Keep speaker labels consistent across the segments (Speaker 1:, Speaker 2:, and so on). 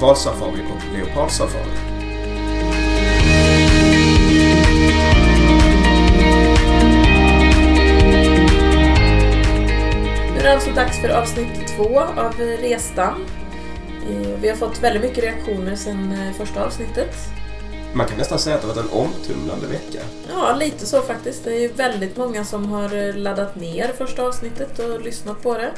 Speaker 1: Valsafari och leopardsafari
Speaker 2: Nu är det alltså dags för avsnitt två av Resdamm. Eh, Vi har fått väldigt mycket reaktioner sedan eh, första avsnittet.
Speaker 1: Man kan nästan säga att det har varit en omtumlande vecka.
Speaker 2: Ja, lite så faktiskt. Det är ju väldigt många som har eh, laddat ner första avsnittet och lyssnat på det.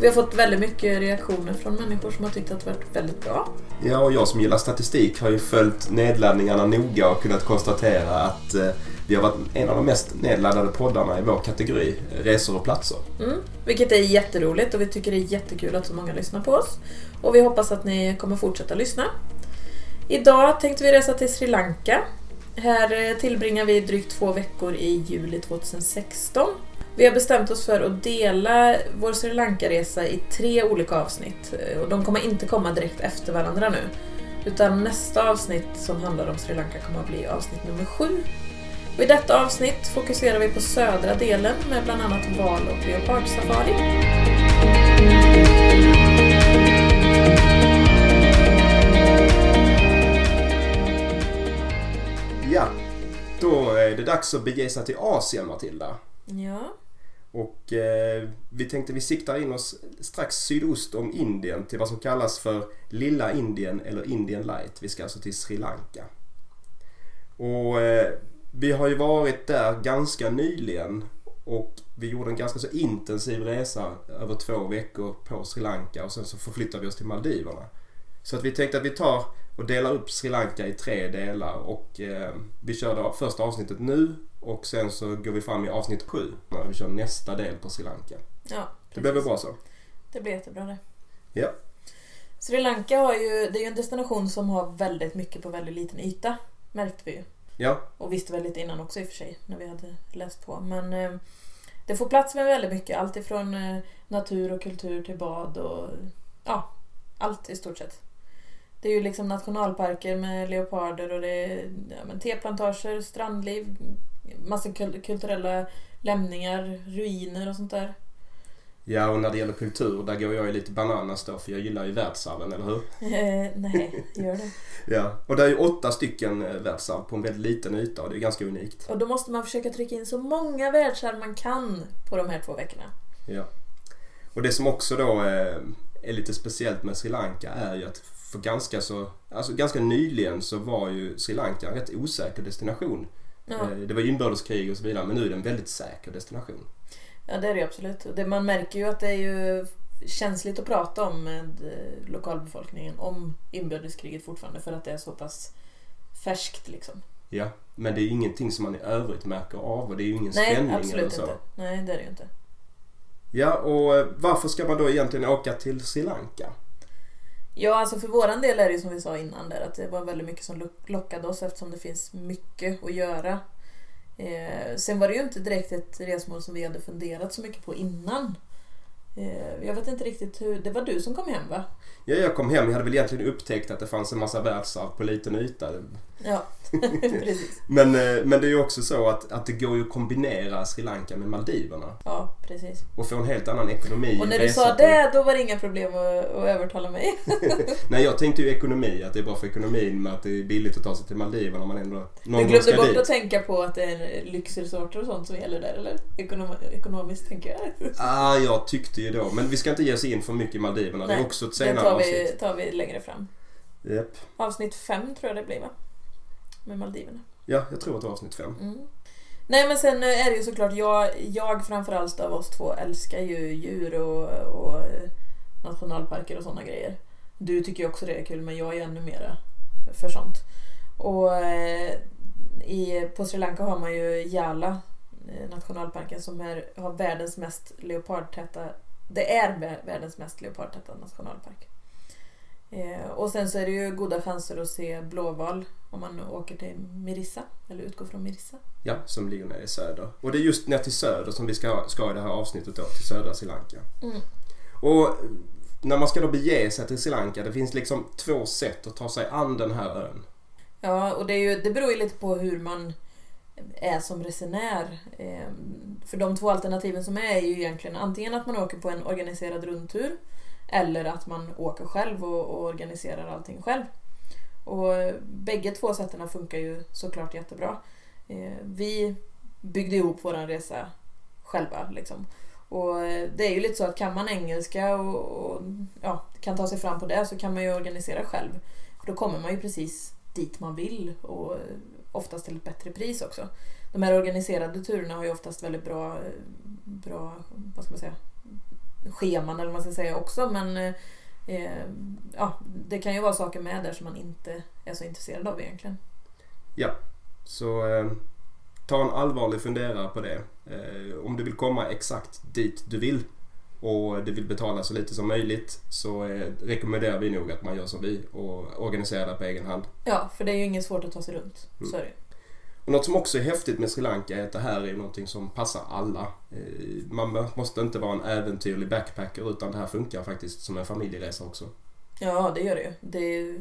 Speaker 2: Vi har fått väldigt mycket reaktioner från människor som har tyckt att det varit väldigt bra.
Speaker 1: Ja, och jag som gillar statistik har ju följt nedladdningarna noga och kunnat konstatera att eh, vi har varit en av de mest nedladdade poddarna i vår kategori, resor och platser.
Speaker 2: Mm, vilket är jätteroligt och vi tycker det är jättekul att så många lyssnar på oss. Och vi hoppas att ni kommer fortsätta lyssna. Idag tänkte vi resa till Sri Lanka. Här eh, tillbringar vi drygt två veckor i juli 2016. Vi har bestämt oss för att dela vår Sri Lanka-resa i tre olika avsnitt. eh, Och de kommer inte komma direkt efter varandra nu. Utan nästa avsnitt som handlar om Sri Lanka kommer att bli avsnitt nummer sju. Och I detta avsnitt fokuserar vi på södra delen med bland annat val och leopardsafari.
Speaker 1: Ja, då är det dags att bege sig till Asien, Matilda.
Speaker 2: Ja,
Speaker 1: och eh, vi tänkte vi siktar in oss strax sydost om Indien till vad som kallas för Lilla Indien eller Indian Light. Vi ska alltså till Sri Lanka. Och eh, vi har ju varit där ganska nyligen och vi gjorde en ganska så intensiv resa över två veckor på Sri Lanka och sen så förflyttade vi oss till Maldiverna. Så att vi tänkte att vi tar och delar upp Sri Lanka i tre delar och eh, vi kör det första avsnittet nu och sen så går vi fram i avsnitt sju när vi kör nästa del på Sri Lanka.
Speaker 2: ja
Speaker 1: Det blir väl bra så?
Speaker 2: Det blir jättebra det.
Speaker 1: Ja.
Speaker 2: Sri Lanka har ju, det är ju en destination som har väldigt mycket på väldigt liten yta. Märkte vi ju.
Speaker 1: Ja,
Speaker 2: Och visste väl lite innan också i och för sig, när vi hade läst på. Men eh, det får plats med väldigt mycket. Allt ifrån eh, natur och kultur till bad och ja, allt i stort sett. Det är ju liksom nationalparker med leoparder och det är ja, teplantager, strandliv, massa kul- kulturella lämningar, ruiner och sånt där.
Speaker 1: ja och när det gäller kultur där går jag ju lite bananas då för jag gillar ju världsarven, eller hur?
Speaker 2: Eh, nej, gör det.
Speaker 1: Ja, och det är ju åtta stycken eh, världsarv på en väldigt liten yta och det är ganska unikt.
Speaker 2: Och då måste man försöka trycka in så många världsarv man kan på de här två veckorna.
Speaker 1: Ja. Och det som också då eh, är lite speciellt med Sri Lanka är ju att för ganska så, alltså ganska nyligen så var ju Sri Lanka en rätt osäker destination.
Speaker 2: Ja.
Speaker 1: Eh, Det var inbördeskrig och så vidare men nu är det en väldigt säker destination.
Speaker 2: Ja, det är det absolut. Det, man märker ju att det är ju känsligt att prata om med eh, lokalbefolkningen om inbördeskriget fortfarande för att det är så pass färskt liksom.
Speaker 1: Ja, men det är ju ingenting som man i övrigt märker av och det är ju ingen
Speaker 2: Nej,
Speaker 1: spänning eller
Speaker 2: absolut
Speaker 1: så.
Speaker 2: inte. Nej, det är det ju inte.
Speaker 1: Ja, och eh, varför ska man då egentligen åka till Sri Lanka?
Speaker 2: Ja, alltså för våran del är det ju som vi sa innan där att det var väldigt mycket som lockade oss eftersom det finns mycket att göra. Eh, sen var det ju inte direkt ett resmål som vi hade funderat så mycket på innan. Eh, jag vet inte riktigt hur... Det var du som kom hem va?
Speaker 1: Ja, jag kom hem, jag hade väl egentligen upptäckt att det fanns en massa världsarv på liten yta.
Speaker 2: Ja, precis.
Speaker 1: Men, eh, men det är ju också så att, att det går ju att kombinera Sri Lanka med Maldiverna
Speaker 2: Ja, precis.
Speaker 1: och få en helt annan ekonomi.
Speaker 2: Och när du sa det, då var det inga problem att, att övertala mig.
Speaker 1: Nej, jag tänkte ju ekonomi, att det är bra för ekonomin med att det är billigt att ta sig till Maldiverna om man ändå någon
Speaker 2: Du glömde bort
Speaker 1: dit.
Speaker 2: att tänka på att det är lyxresorter och sånt som gäller där, eller? Ekonom- ekonomiskt, tänker jag.
Speaker 1: Ah, jag tyckte ju då. Men vi ska inte ge oss in för mycket i Maldiverna. det är
Speaker 2: Nej,
Speaker 1: också ett
Speaker 2: Det
Speaker 1: senare
Speaker 2: tar vi,
Speaker 1: avsnitt.
Speaker 2: tar vi längre fram.
Speaker 1: Japp.
Speaker 2: Avsnitt fem tror jag det blir, va? Med Maldiverna.
Speaker 1: Ja, jag tror att det var avsnitt fem.
Speaker 2: Mm. Nej men sen är det ju såklart, jag, jag framförallt av oss två älskar ju djur och, och eh, nationalparker och sådana grejer. Du tycker ju också det är kul men jag är ännu mera för sånt. Och eh, i, på Sri Lanka har man ju Jala eh, nationalparken som är, har världens mest leopardtäta det är vär- världens mest leopardtäta nationalpark. Eh, och sen så är det ju goda chanser att se blåval om man åker till Mirissa, eller utgår från Mirissa.
Speaker 1: Ja, som ligger nere i söder. Och det är just ner till söder som vi ska, ska i det här avsnittet då, till södra Sri Lanka.
Speaker 2: Mm.
Speaker 1: Och när man ska då bege sig till Sri Lanka, det finns liksom två sätt att ta sig an den här ön.
Speaker 2: Ja, och det, är ju, det beror ju lite på hur man är som resenär. Eh, för de två alternativen som är är ju egentligen antingen att man åker på en organiserad rundtur eller att man åker själv och, och organiserar allting själv. Och bägge två sätten funkar ju såklart jättebra. Eh, vi byggde ihop vår resa själva. Liksom. Och eh, det är ju lite så att kan man engelska och, och ja, kan ta sig fram på det så kan man ju organisera själv. För då kommer man ju precis dit man vill och eh, oftast till ett bättre pris också. De här organiserade turerna har ju oftast väldigt bra, bra vad ska man säga, scheman eller vad man ska säga också men eh, ja, det kan ju vara saker med där som man inte är så intresserad av egentligen.
Speaker 1: Ja, så eh, ta en allvarlig funderare på det. Eh, om du vill komma exakt dit du vill och du vill betala så lite som möjligt så eh, rekommenderar vi nog att man gör som vi och organiserar det på egen hand.
Speaker 2: Ja, för det är ju inget svårt att ta sig runt. Mm. Så är det.
Speaker 1: Och något som också är häftigt med Sri Lanka är att det här är någonting som passar alla. Eh, man måste inte vara en äventyrlig backpacker utan det här funkar faktiskt som en familjeresa också.
Speaker 2: Ja, det gör det ju. Det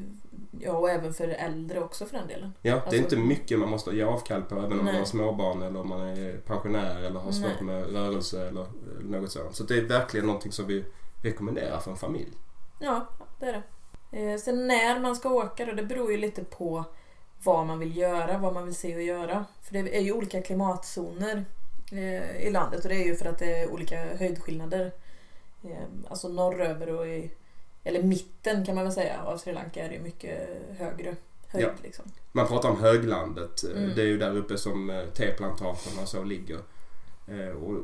Speaker 2: ja, och även för äldre också för den delen.
Speaker 1: Ja, det är alltså, inte mycket man måste ge avkall på även om nej. man har småbarn eller om man är pensionär eller har svårt med rörelse eller något sådant. Så det är verkligen någonting som vi rekommenderar för en familj.
Speaker 2: Ja, det är det. Eh, sen när man ska åka då, det beror ju lite på vad man vill göra, vad man vill se och göra. För det är ju olika klimatzoner eh, i landet och det är ju för att det är olika höjdskillnader. Eh, alltså norröver och i, eller mitten kan man väl säga av Sri Lanka är det mycket högre höjd. Ja. Liksom.
Speaker 1: Man pratar om höglandet. Eh, mm. Det är ju där uppe som teplantagerna så ligger.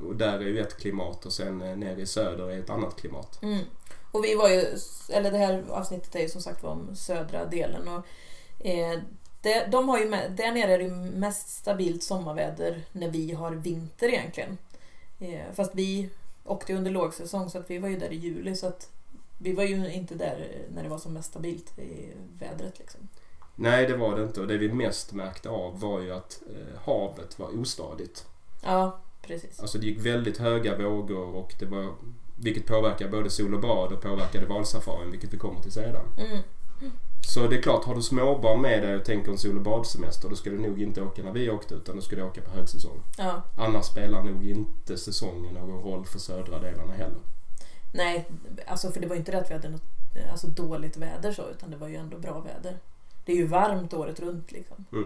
Speaker 1: Och, där är ju ett klimat och sen nere i söder är ett annat klimat.
Speaker 2: Mm. Och vi var ju, eller det här avsnittet är ju som sagt om södra delen och eh, det, de har ju med, där nere är det mest stabilt sommarväder när vi har vinter egentligen. Eh, fast vi åkte under lågsäsong så att vi var ju där i juli så att vi var ju inte där när det var som mest stabilt i vädret. Liksom.
Speaker 1: Nej, det var det inte och det vi mest märkte av var ju att eh, havet var ostadigt.
Speaker 2: Ja, precis.
Speaker 1: Alltså det gick väldigt höga vågor och det var vilket påverkar både sol och bad och påverkade valsafarin vilket vi kommer till sedan.
Speaker 2: Mm.
Speaker 1: Så det är klart, har du småbarn med dig och tänker en sol och badsemester då ska du nog inte åka när vi åkte utan då ska du åka på högsäsong.
Speaker 2: Ja.
Speaker 1: Annars spelar nog inte säsongen någon roll för södra delarna heller.
Speaker 2: Nej, alltså för det var ju inte det att vi hade något alltså dåligt väder så utan det var ju ändå bra väder. Det är ju varmt året runt liksom.
Speaker 1: Mm.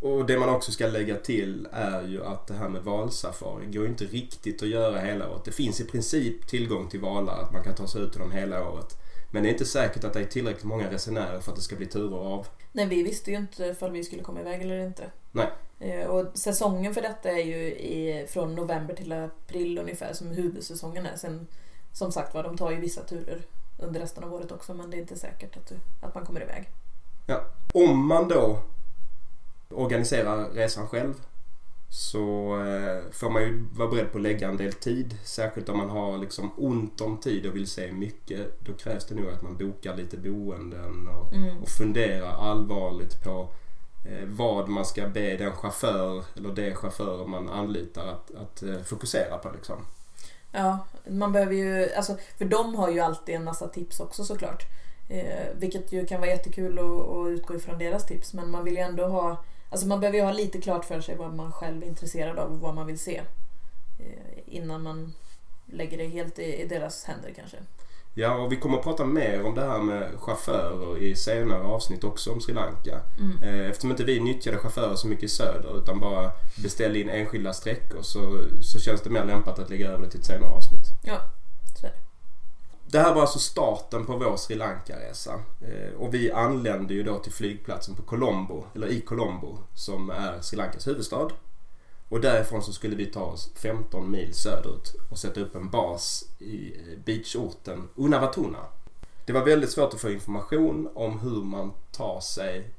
Speaker 1: Och det man också ska lägga till är ju att det här med valsafari går inte riktigt att göra hela året. Det finns i princip tillgång till valar, att man kan ta sig ut till dem hela året. Men det är inte säkert att det är tillräckligt många resenärer för att det ska bli turer av.
Speaker 2: Nej, vi visste ju inte ifall vi skulle komma iväg eller inte.
Speaker 1: Nej.
Speaker 2: Eh, och säsongen för detta är ju i, från november till april ungefär som huvudsäsongen är. Sen som sagt var, de tar ju vissa turer under resten av året också men det är inte säkert att, du, att man kommer iväg.
Speaker 1: Ja. Om man då organiserar resan själv så eh, får man ju vara beredd på att lägga en del tid. Särskilt om man har liksom ont om tid och vill se mycket. Då krävs det nog att man bokar lite boenden och,
Speaker 2: mm.
Speaker 1: och funderar allvarligt på eh, vad man ska be den chaufför eller de chaufförer man anlitar att, att eh, fokusera på. Liksom.
Speaker 2: Ja, man behöver ju, alltså, för de har ju alltid en massa tips också såklart. Eh, vilket ju kan vara jättekul att utgå ifrån deras tips men man vill ju ändå ha Alltså man behöver ju ha lite klart för sig vad man själv är intresserad av och vad man vill se. Eh, innan man lägger det helt i, deras händer kanske.
Speaker 1: Ja, och vi kommer att prata mer om det här med chaufförer i senare avsnitt också om Sri Lanka.
Speaker 2: Mm.
Speaker 1: Eh, eftersom inte vi nyttjade chaufförer så mycket i söder utan bara beställde in enskilda sträckor så, så känns det mer lämpat att lägga över det till ett senare avsnitt.
Speaker 2: Ja. Det
Speaker 1: här var alltså starten på vår Sri Lanka-resa. Eh, och vi anlände ju då till flygplatsen på Colombo, eller i Colombo, som är Sri Lankas huvudstad. Och därifrån så skulle vi ta oss 15 mil söderut och sätta upp en bas i eh, beachorten Unavatuna. Det var väldigt svårt att få information om hur man tar sig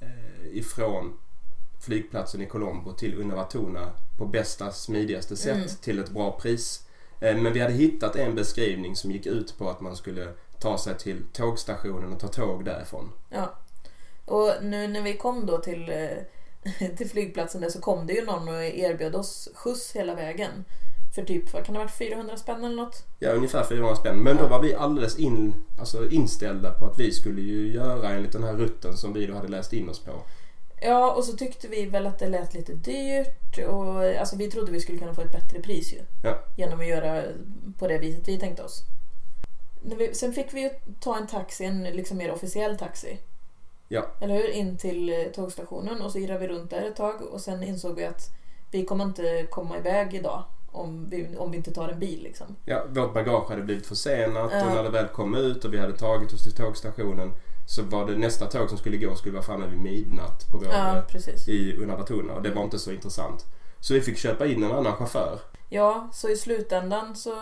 Speaker 1: eh, ifrån flygplatsen i Colombo till Unavatuna på bästa, smidigaste sätt mm. till ett bra pris. Eh, men vi hade hittat en beskrivning som gick ut på att man skulle ta sig till tågstationen och ta tåg därifrån.
Speaker 2: Ja. Och nu när vi kom då till, eh, till flygplatsen där så kom det ju någon och erbjöd oss skjuts hela vägen. för typ, vad kan det ha varit, 400 spänn eller något?
Speaker 1: Ja, ungefär 400 spänn. Men då
Speaker 2: Ja.
Speaker 1: var vi alldeles in, alltså inställda på att vi skulle ju göra enligt den här rutten som vi då hade läst in oss på.
Speaker 2: Ja, och så tyckte vi väl att det lät lite dyrt och alltså vi trodde vi skulle kunna få ett bättre pris ju.
Speaker 1: Ja.
Speaker 2: Genom att göra på det viset vi tänkte oss. Vi, sen fick vi ju ta en taxi, en liksom mer officiell taxi.
Speaker 1: Ja.
Speaker 2: Eller hur? In till eh, tågstationen och så irrade vi runt där ett tag och sen insåg vi att vi kommer inte komma iväg idag om vi, om vi inte tar en bil liksom.
Speaker 1: Ja, vårt bagage hade blivit försenat
Speaker 2: Ja.
Speaker 1: och när det väl kom ut och vi hade tagit oss till tågstationen så var det nästa tåg som skulle gå skulle vara framme vid midnatt på vår,
Speaker 2: Ja, precis.
Speaker 1: i Unavatuna och det var inte så intressant. Så vi fick köpa in en annan chaufför.
Speaker 2: Ja, så i slutändan så...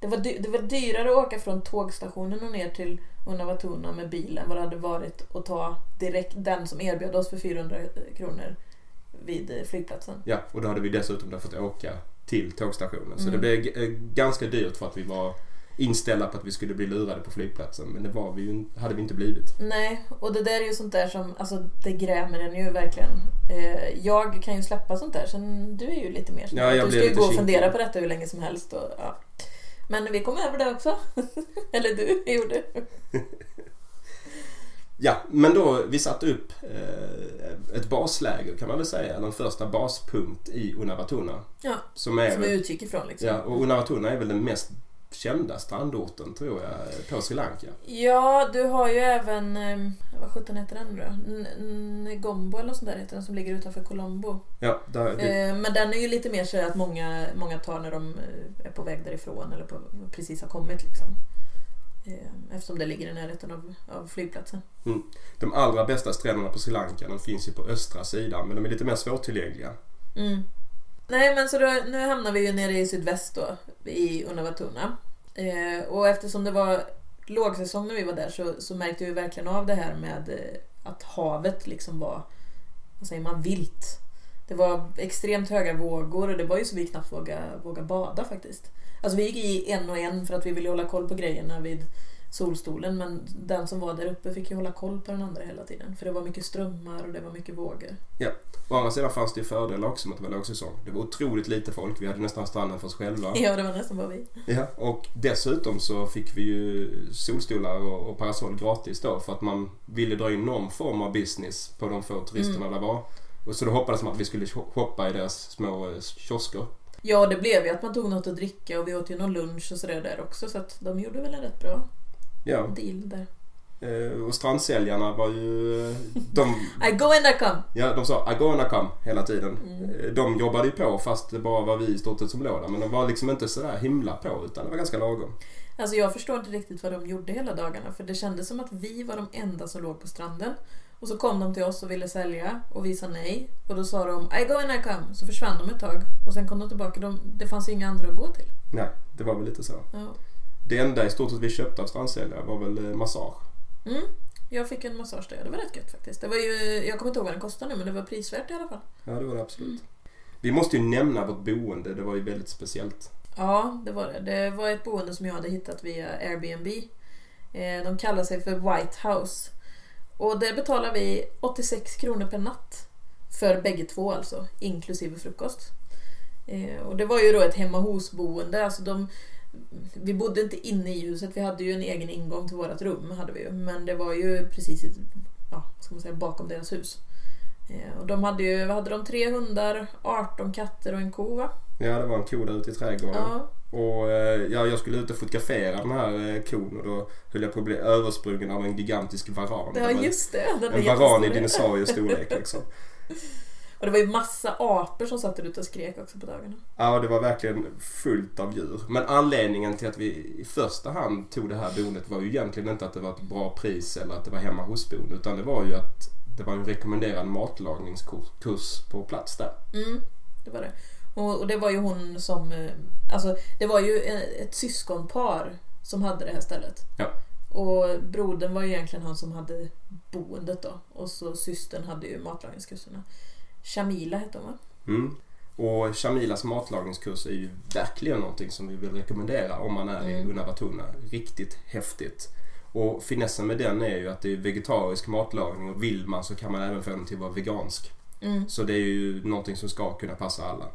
Speaker 2: Det var, det var dyrare att åka från tågstationen och ner till Unavatuna med bilen vad det hade varit att ta direkt den som erbjöd oss för 400 kronor vid eh, flygplatsen.
Speaker 1: Ja, och då hade vi dessutom fått åka till tågstationen. Så
Speaker 2: Mm.
Speaker 1: det blev eh, ganska dyrt för att vi var inställda på att vi skulle bli lurade på flygplatsen. Men det var vi ju, hade vi inte blivit.
Speaker 2: Nej, och det där är ju sånt där som, alltså det grämer en ju verkligen. Eh, jag kan ju släppa sånt där, sen du är ju lite mer sån
Speaker 1: Ja, jag
Speaker 2: Du ska ju gå och fundera på detta hur länge som helst. Och, ja. Men vi kom över det också. Eller du gjorde.
Speaker 1: Ja, men då vi satte upp eh, ett basläger kan man väl säga. Eller en första baspunkt i Unavatuna.
Speaker 2: Ja,
Speaker 1: Som är
Speaker 2: som vi utgick ifrån liksom.
Speaker 1: ja, och Unavatuna är väl den mest kända strandorten tror jag på Sri Lanka.
Speaker 2: Ja, du har ju även, eh, vad sjutton heter den då? Ngombo eller något sånt där heter den som ligger utanför Colombo.
Speaker 1: Ja, där, det,
Speaker 2: Eh, men den är ju lite mer så att många, många tar när de eh, är på väg därifrån eller på, precis har kommit liksom. Eftersom det ligger i närheten av, av flygplatsen.
Speaker 1: de allra bästa stränderna på Sri Lanka de finns ju på östra sidan men de är lite mer svårtillgängliga.
Speaker 2: Mm. Nej men så då, nu hamnar vi ju nere i sydväst då, i Unavatuna. Eh, och eftersom det var lågsäsong när vi var där så, så märkte vi verkligen av det här med eh, att havet liksom var, vad säger man, vilt. Det var extremt höga vågor och det var ju så vi knappt vågade, vågade bada faktiskt. Alltså vi gick i en och en för att vi ville hålla koll på grejerna vid solstolen men den som var där uppe fick ju hålla koll på den andra hela tiden. För det var mycket strömmar och det var mycket vågor.
Speaker 1: Å andra sidan fanns det ju fördelar också med att det var lågsäsong. Det var otroligt lite folk. Vi hade nästan stranden för oss själva.
Speaker 2: Ja, det var nästan bara vi.
Speaker 1: Ja, och dessutom så fick vi ju solstolar och, och parasoll gratis då för att man ville dra in någon form av business på de få turisterna
Speaker 2: Mm.
Speaker 1: där var. Och så då hoppades man att vi skulle shoppa i deras små eh, kiosker.
Speaker 2: Ja, det blev ju att man tog något att dricka och vi åt ju någon lunch och sådär där också. Så att de gjorde väl en rätt bra
Speaker 1: Ja,
Speaker 2: deal där.
Speaker 1: eh, och strandsäljarna var ju... De,
Speaker 2: I go and I come!
Speaker 1: ja, de sa I gonna come hela tiden.
Speaker 2: Mm.
Speaker 1: Eh, De jobbade ju på fast det bara var vi i stort sett som låg där. Men de var liksom inte sådär himla på utan det var ganska lagom.
Speaker 2: Alltså jag förstår inte riktigt vad de gjorde hela dagarna. För det kändes som att vi var de enda som låg på stranden. Och så kom de till oss och ville sälja och vi sa nej. Och då sa de I go and I come. Så försvann de ett tag. Och sen kom de tillbaka. De, det fanns ju inga andra att gå till.
Speaker 1: Nej, det var väl lite så.
Speaker 2: Ja.
Speaker 1: Det enda i stort sett vi köpte av strandsäljare var väl eh, massage.
Speaker 2: Mm. Jag fick en massage där. Det var rätt gött faktiskt. Det var ju, jag kommer inte ihåg vad den kostade nu men det var prisvärt i alla fall.
Speaker 1: Ja, det var det absolut. Vi måste ju nämna vårt boende. Det var ju väldigt speciellt.
Speaker 2: Ja, det var det. Det var ett boende som jag hade hittat via Airbnb. Eh, De kallar sig för White House. Och där betalar vi 86 kronor per natt. För bägge två alltså, inklusive frukost. Eh, Och det var ju då ett hemma hos-boende. Alltså de, vi bodde inte inne i huset, vi hade ju en egen ingång till vårt rum. Hade vi ju. Men det var ju precis i, ja, ska man säga, bakom deras hus. Eh, Och de hade ju, vad hade de? Tre hundar, 18 katter och en ko va?
Speaker 1: Ja, det var en ko där ute i trädgården.
Speaker 2: Ja.
Speaker 1: Och eh, ja, jag skulle ut och fotografera den här eh, kon och då höll jag på att bli översprungen av en gigantisk varan.
Speaker 2: Ja just det, den
Speaker 1: en varan i dinosauriestorlek liksom.
Speaker 2: Och det var ju massa apor som satt där ute och skrek också på dagarna.
Speaker 1: Ja, det var verkligen fullt av djur. Men anledningen till att vi i första hand tog det här boendet var ju egentligen inte att det var ett bra pris eller att det var hemma hos boende utan det var ju att det var en rekommenderad matlagningskurs på plats där.
Speaker 2: Mm, det var det. Och, och det var ju hon som... eh, Alltså, det var ju ett, ett syskonpar som hade det här stället.
Speaker 1: Ja.
Speaker 2: Och brodern var ju egentligen han som hade boendet då. Och så systern hade ju matlagningskurserna. Shamila hette hon va?
Speaker 1: Mm. Och Shamilas matlagningskurs är ju verkligen någonting som vi vill rekommendera om man är i
Speaker 2: Mm.
Speaker 1: Unavatuna. Riktigt häftigt. Och finessen med den är ju att det är vegetarisk matlagning och vill man så kan man även få den till att vara vegansk.
Speaker 2: Mm.
Speaker 1: Så det är ju någonting som ska kunna passa alla.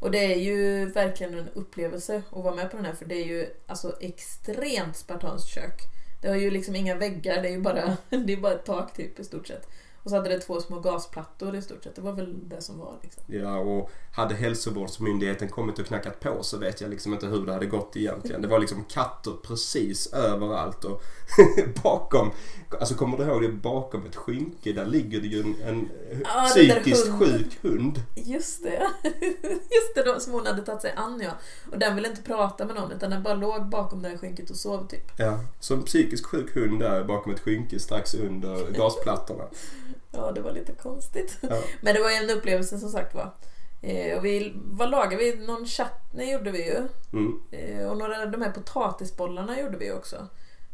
Speaker 2: Och det är ju verkligen en upplevelse att vara med på den här för det är ju alltså extremt spartanskt kök. Det har ju liksom inga väggar, det är ju bara, det är bara ett tak typ i stort sett. Och så hade det två små gasplattor i stort sett. Det var väl det som var liksom.
Speaker 1: Ja, och hade hälsovårdsmyndigheten kommit och knackat på så vet jag liksom inte hur det hade gått egentligen. Det var liksom katter precis överallt och bakom, alltså kommer du ihåg det? Bakom ett skynke där ligger det ju en, en
Speaker 2: Ja,
Speaker 1: psykiskt
Speaker 2: hunden.
Speaker 1: sjuk hund.
Speaker 2: Just det. Just det, de som hon hade tagit sig an ja. Och den ville inte prata med någon utan den bara låg bakom det här skynket och sov typ.
Speaker 1: Ja, så en psykiskt sjuk hund där bakom ett skynke strax under gasplattorna.
Speaker 2: Ja, det var lite konstigt.
Speaker 1: Ja.
Speaker 2: Men det var en upplevelse som sagt var. Eh, och vi, vad lagade vi? Någon chutney gjorde vi ju.
Speaker 1: Mm.
Speaker 2: Eh, och några de här potatisbollarna gjorde vi också.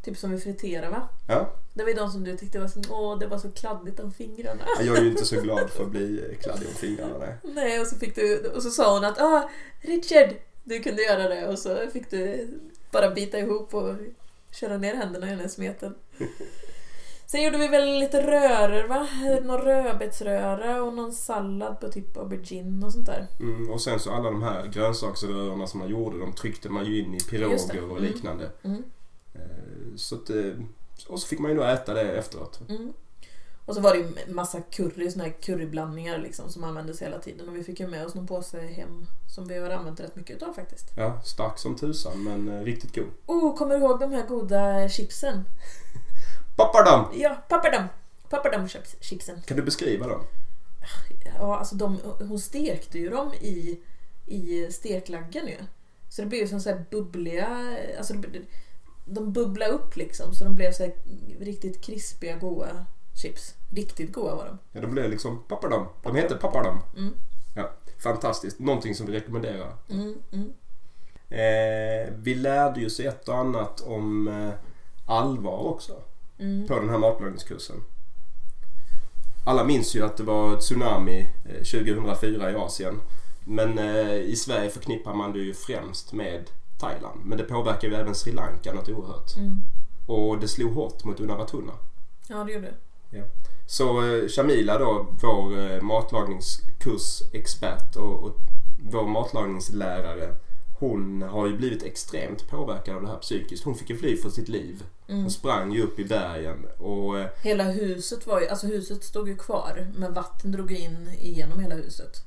Speaker 2: Typ som vi friterar va?
Speaker 1: Ja,
Speaker 2: Det var ju de som du tyckte var så, åh, det var så kladdigt om fingrarna.
Speaker 1: jag är ju inte så glad för att bli kladdig om fingrarna. Nej.
Speaker 2: Nej, och så, fick du, och så sa hon att ah, Richard, du kunde göra det. Och så fick du bara bita ihop och köra ner händerna i den här smeten. Sen gjorde vi väl lite röror va? Någon rödbetsröra och någon sallad på typ aubergine och sånt där.
Speaker 1: Mm, och sen så alla de här grönsaksrörorna som man gjorde, de tryckte man ju in i piroger och
Speaker 2: Mm.
Speaker 1: liknande.
Speaker 2: Mm.
Speaker 1: Eh, Så att, eh, och så fick man ju då äta det efteråt.
Speaker 2: Mm. Och så var det ju massa curry, såna här curryblandningar liksom som användes hela tiden. Och vi fick ju med oss någon påse hem som vi har använt rätt mycket utav faktiskt.
Speaker 1: Ja, stark som tusan men eh, riktigt god.
Speaker 2: Oh, kommer du ihåg de här goda chipsen?
Speaker 1: Pappardam!
Speaker 2: Ja, pappardam! Pappardam chips- chipsen.
Speaker 1: Kan du beskriva dem?
Speaker 2: Ja, alltså de, hon stekte ju dem i, i steklaggen ju. Så det blev ju som så här bubbliga, alltså det, de bubblade upp liksom så de blev så här riktigt krispiga goda chips. Riktigt goda var de.
Speaker 1: Ja, de blev liksom pappardam. De heter pappardam.
Speaker 2: Mm.
Speaker 1: Ja, fantastiskt. Någonting som vi rekommenderar.
Speaker 2: Mm, mm.
Speaker 1: Eh, vi lärde ju oss ett och annat om eh, allvar också
Speaker 2: Mm.
Speaker 1: på den här matlagningskursen. Alla minns ju att det var tsunami eh, 2004 i Asien. Men eh, i Sverige förknippar man det ju främst med Thailand. Men det påverkar ju även Sri Lanka något oerhört.
Speaker 2: Mm.
Speaker 1: Och det slog hårt mot Unawatuna.
Speaker 2: Ja, det gjorde det.
Speaker 1: Så eh, Shamila då, vår eh, matlagningskursexpert och, och vår matlagningslärare. Hon har ju blivit extremt påverkad av det här psykiskt. Hon fick ju fly för sitt liv.
Speaker 2: Mm.
Speaker 1: Hon sprang ju upp i bergen och eh,
Speaker 2: Hela huset var ju, alltså huset stod ju kvar men vatten drog in igenom hela huset.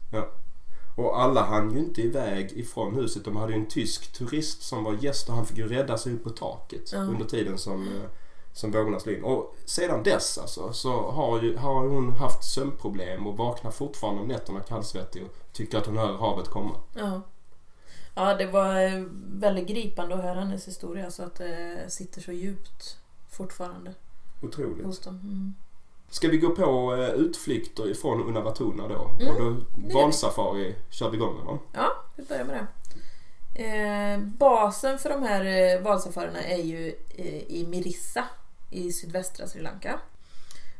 Speaker 1: Och alla hann ju inte iväg ifrån huset. De hade ju en tysk turist som var gäst och han fick ju rädda sig upp på taket
Speaker 2: Ja.
Speaker 1: under tiden som, eh, som vågorna slog in. Och sedan dess alltså så har, ju, har hon haft sömnproblem och vaknar fortfarande om nätterna kallsvettig och tycker att hon hör havet komma.
Speaker 2: Ja. Ja, det var eh, väldigt gripande att höra hennes historia så att det sitter så djupt fortfarande
Speaker 1: Otroligt.
Speaker 2: hos dem. Mm.
Speaker 1: Ska vi gå på eh, utflykter ifrån Unawatuna då?
Speaker 2: Mm,
Speaker 1: och då valsafari kör vi igång med va?
Speaker 2: Ja, vi börjar med det. Eh, basen för de här eh, valsafarierna är ju eh, i Mirissa i sydvästra Sri Lanka.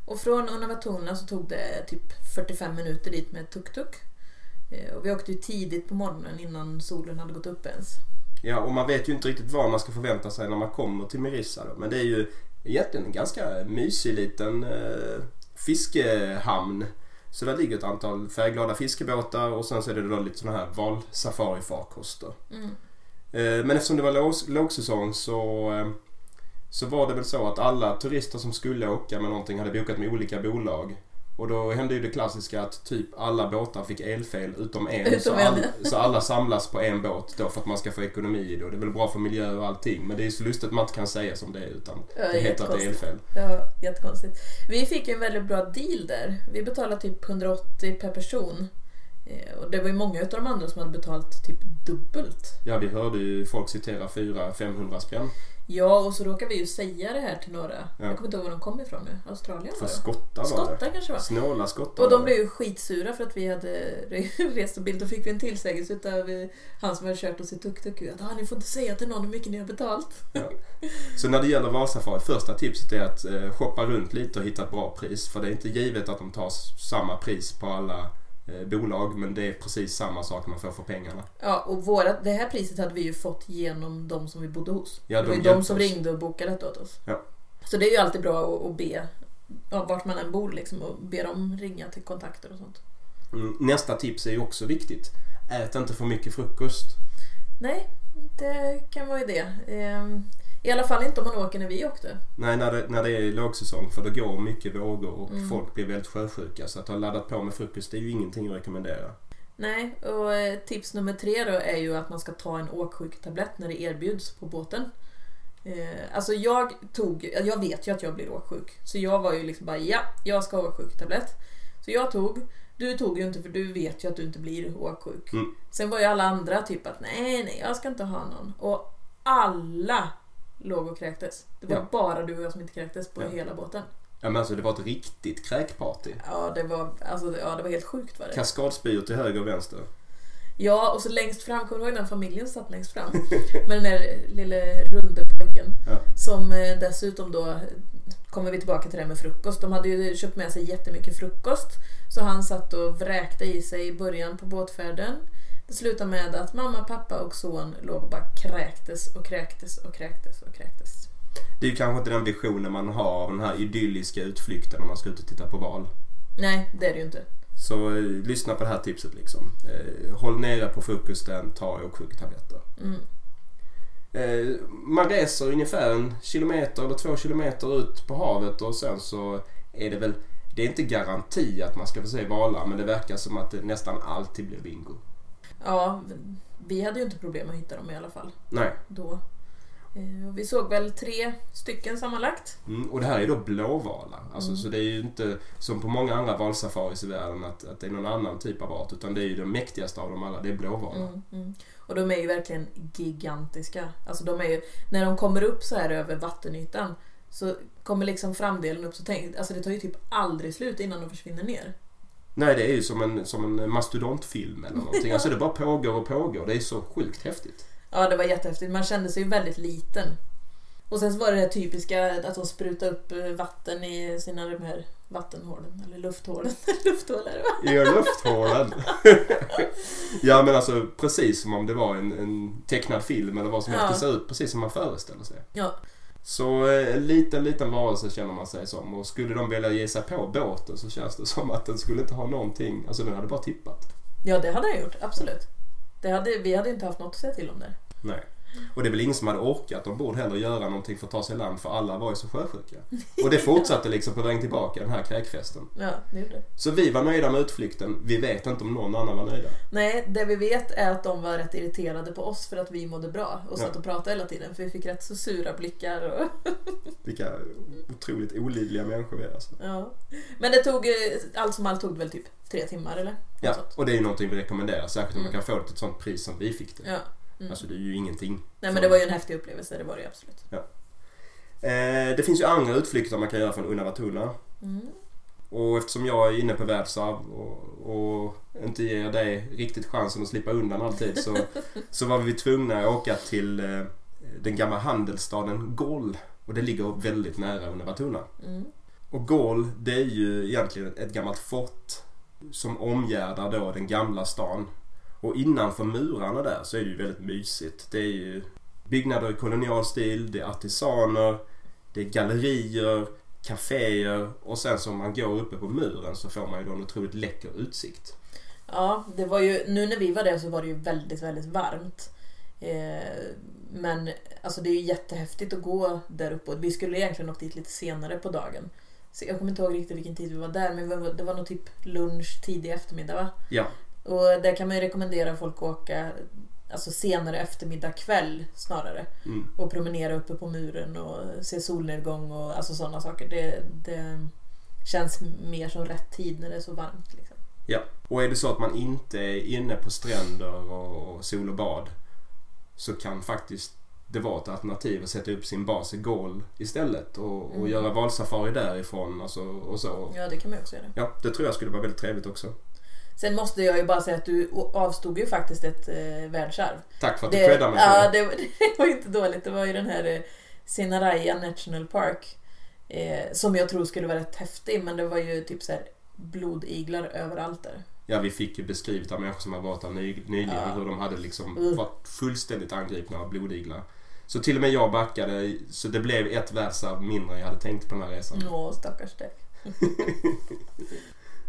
Speaker 2: Och från Unawatuna så tog det typ 45 minuter dit med tuk-tuk. Eh, och vi åkte ju tidigt på morgonen innan solen hade gått upp ens.
Speaker 1: Ja, och man vet ju inte riktigt vad man ska förvänta sig när man kommer till Mirissa då. Men det är ju egentligen en ganska mysig liten eh, fiskehamn. Så där ligger ett antal färgglada fiskebåtar och sen så är det då lite sådana här valsafarifarkoster.
Speaker 2: Mm.
Speaker 1: Eh, men eftersom det var låg, lågsäsong så, eh, så var det väl så att alla turister som skulle åka med någonting hade bokat med olika bolag. Och då hände ju det klassiska att typ alla båtar fick elfel utom en.
Speaker 2: Utom
Speaker 1: så, all, så alla samlas på en båt då för att man ska få ekonomi i det. Och det är väl bra för miljö och allting. Men det är så lustigt att man inte kan säga som det är utan
Speaker 2: Ja,
Speaker 1: det heter att det är elfel.
Speaker 2: Ja, jättekonstigt. Vi fick ju en väldigt bra deal där. Vi betalade typ 180 per person. Eh, Och det var ju många av de andra som hade betalat typ dubbelt.
Speaker 1: Ja, vi hörde ju folk citera 400-500 spänn.
Speaker 2: Ja, och så råkade vi ju säga det här till några. Jag kommer inte ihåg var de kom ifrån nu. Australien var det?
Speaker 1: skottar var det.
Speaker 2: Skottar kanske var.
Speaker 1: Snåla skottar.
Speaker 2: Och de
Speaker 1: det.
Speaker 2: blev ju skitsura för att vi hade re- rest och bild. Då fick vi en tillsägelse utav eh, han som hade kört oss i tuk-tuk. Att ah, ni får inte säga till någon hur mycket ni har betalt.
Speaker 1: Så när det gäller Valsafari, första tipset är att eh, shoppa runt lite och hitta ett bra pris. För det är inte givet att de tar samma pris på alla bolag men det är precis samma sak man får för pengarna.
Speaker 2: Ja, och våra, det här priset hade vi ju fått genom de som vi bodde hos.
Speaker 1: Ja,
Speaker 2: det var
Speaker 1: de
Speaker 2: ju de som
Speaker 1: oss.
Speaker 2: ringde och bokade detta åt oss.
Speaker 1: Ja.
Speaker 2: Så det är ju alltid bra att, att be, ja, vart man än bor liksom, och be dem ringa till kontakter och sånt.
Speaker 1: Mm, nästa tips är ju också viktigt. ät inte för mycket frukost.
Speaker 2: Nej, det kan vara det. Ehm, I alla fall inte om man åker när vi åkte.
Speaker 1: Nej, när det, när det är lågsäsong för det går mycket vågor och
Speaker 2: Mm.
Speaker 1: folk blir väldigt sjösjuka. Så att ha laddat på med frukost är ju ingenting att rekommendera.
Speaker 2: Nej, och eh, tips nummer tre då är ju att man ska ta en åksjuktablett när det erbjuds på båten. Eh, alltså jag tog, jag vet ju att jag blir åksjuk. Så jag var ju liksom bara ja, jag ska ha åksjuktablett. Så jag tog, du tog ju inte för du vet ju att du inte blir åksjuk.
Speaker 1: Mm.
Speaker 2: Sen var ju alla andra typ att nej, nej, jag ska inte ha någon. Och alla låg och kräktes. Det var
Speaker 1: Ja.
Speaker 2: bara du och jag som inte kräktes på
Speaker 1: Ja.
Speaker 2: hela båten.
Speaker 1: Ja, men alltså det var ett riktigt kräkparty.
Speaker 2: Ja, det var, alltså, ja, det var helt sjukt var det.
Speaker 1: Kaskadspyor till höger och vänster.
Speaker 2: Ja, och så längst fram, kommer du ihåg den familjen som satt längst fram? Med den där lille runde pojken.
Speaker 1: Ja.
Speaker 2: Som eh, dessutom då, kommer vi tillbaka till det här med frukost. De hade ju köpt med sig jättemycket frukost. Så han satt och vräkte i sig i början på båtfärden. Det slutade med att mamma, pappa och son låg och bara kräktes och kräktes och kräktes och kräktes.
Speaker 1: Det är ju kanske inte den visionen man har av den här idylliska utflykten om man ska ut och titta på val.
Speaker 2: Nej, det är det ju inte.
Speaker 1: Så eh, lyssna på det här tipset liksom. Eh, håll nere på frukosten, ta åksjuketabletter.
Speaker 2: Mm.
Speaker 1: Eh, man reser ungefär en kilometer eller två kilometer ut på havet och sen så är det väl, det är inte garanti att man ska få se valar men det verkar som att det nästan alltid blir bingo.
Speaker 2: Ja, vi hade ju inte problem att hitta dem i alla fall.
Speaker 1: Nej.
Speaker 2: Då. Eh, och Vi såg väl tre stycken sammanlagt.
Speaker 1: Mm, och det här är då blåvalar. Alltså,
Speaker 2: Mm.
Speaker 1: Så det är ju inte som på många andra valsafaris i världen att, att det är någon annan typ av art utan det är ju den mäktigaste av dem alla, det är blåvalar.
Speaker 2: Mm, mm. Och de är ju verkligen gigantiska. Alltså de är ju, när de kommer upp så här över vattenytan så kommer liksom framdelen upp så tänk, alltså det tar ju typ aldrig slut innan de försvinner ner.
Speaker 1: Nej, det är ju som en, som en mastodontfilm eller någonting. Alltså det bara pågår och pågår. Det är så sjukt häftigt.
Speaker 2: Ja, det var jättehäftigt. Man kände sig ju väldigt liten. Och sen så var det det typiska att de sprutade upp eh, vatten i sina de här vattenhålen. Eller lufthålen. Lufthål är det va?
Speaker 1: I lufthålen. ja men alltså precis som om det var en, en tecknad film eller vad som helst.
Speaker 2: Ja.
Speaker 1: Det ser ut precis som man föreställer sig.
Speaker 2: Ja.
Speaker 1: Så eh, en liten, liten varelse känner man sig som. Och skulle de vilja ge sig på båten så känns det som att den skulle inte ha någonting. Alltså den hade bara tippat.
Speaker 2: Ja, det hade jag gjort. Absolut. Det hade, vi hade inte haft något att säga till om där.
Speaker 1: Nej. Och det är väl ingen som hade orkat ombord heller göra någonting för att ta sig land för alla var ju så sjösjuka. Och det fortsatte liksom på vägen tillbaka den här kräkfesten.
Speaker 2: Ja, det gjorde.
Speaker 1: Så vi var nöjda med utflykten. Vi vet inte om någon annan var nöjda.
Speaker 2: Nej, det vi vet är att de var rätt irriterade på oss för att vi mådde bra och satt
Speaker 1: Ja.
Speaker 2: och pratade hela tiden. För vi fick rätt så sura blickar. Och,
Speaker 1: Vilka otroligt olidliga människor vi är alltså.
Speaker 2: ja. Men det tog, eh, allt som allt tog väl typ tre timmar eller?
Speaker 1: Ja, och det är ju någonting vi rekommenderar. Särskilt om man
Speaker 2: Mm.
Speaker 1: kan få det till ett sånt pris som vi fick det.
Speaker 2: Ja. Mm.
Speaker 1: Alltså det är ju ingenting.
Speaker 2: Nej men det var ju en häftig upplevelse, det var det ju absolut.
Speaker 1: Eh, det finns ju andra utflykter man kan göra från Unnavatuna.
Speaker 2: Mm.
Speaker 1: Och eftersom jag är inne på världsarv och, och inte ger dig riktigt chansen att slippa undan alltid så, så var vi tvungna att åka till eh, den gamla handelsstaden Gol. Och det ligger väldigt nära Unnavatuna.
Speaker 2: Mm.
Speaker 1: Och Gol, det är ju egentligen ett gammalt fort som omgärdar då den gamla stan. Och innanför murarna där så är det ju väldigt mysigt. Det är ju byggnader i kolonial stil, det är artisaner, det är gallerier, kaféer och sen som man går uppe på muren så får man ju då en otroligt läcker utsikt.
Speaker 2: Ja, det var ju, nu när vi var där så var det ju väldigt, väldigt varmt. Eh, men alltså det är ju jättehäftigt att gå där uppe. Och Vi skulle egentligen åkt dit lite senare på dagen. Så jag kommer inte ihåg riktigt vilken tid vi var där, men det var nog typ lunch, tidig eftermiddag va?
Speaker 1: Ja,
Speaker 2: Och där kan man ju rekommendera folk att åka alltså senare eftermiddag kväll snarare.
Speaker 1: mm.
Speaker 2: Och promenera uppe på muren och se solnedgång och alltså sådana saker. Det, det känns mer som rätt tid när det är så varmt. Liksom.
Speaker 1: ja. Och är det så att man inte är inne på stränder och sol och bad så kan faktiskt det vara ett alternativ att sätta upp sin bas i Gol istället och, och
Speaker 2: Mm.
Speaker 1: göra valsafari därifrån alltså, och så.
Speaker 2: Ja, det kan man också göra.
Speaker 1: Ja, det tror jag skulle vara väldigt trevligt också.
Speaker 2: Sen måste jag ju bara säga att du avstod ju faktiskt ett eh, världsarv.
Speaker 1: Tack för att du creddar mig
Speaker 2: ja,
Speaker 1: det.
Speaker 2: det, var- inte dåligt. Det var ju den här eh, Sinaraya National Park. Eh, som jag tror skulle vara rätt häftig, men det var ju typ så här blodiglar överallt där.
Speaker 1: Ja, vi fick ju beskrivet av människor som har varit där ny, nyligen
Speaker 2: Ja.
Speaker 1: hur de hade liksom
Speaker 2: Mm.
Speaker 1: varit fullständigt angripna av blodiglar. Så till och med jag backade, så det blev ett världsarv mindre jag hade tänkt på den här resan.
Speaker 2: Åh, stackars dig.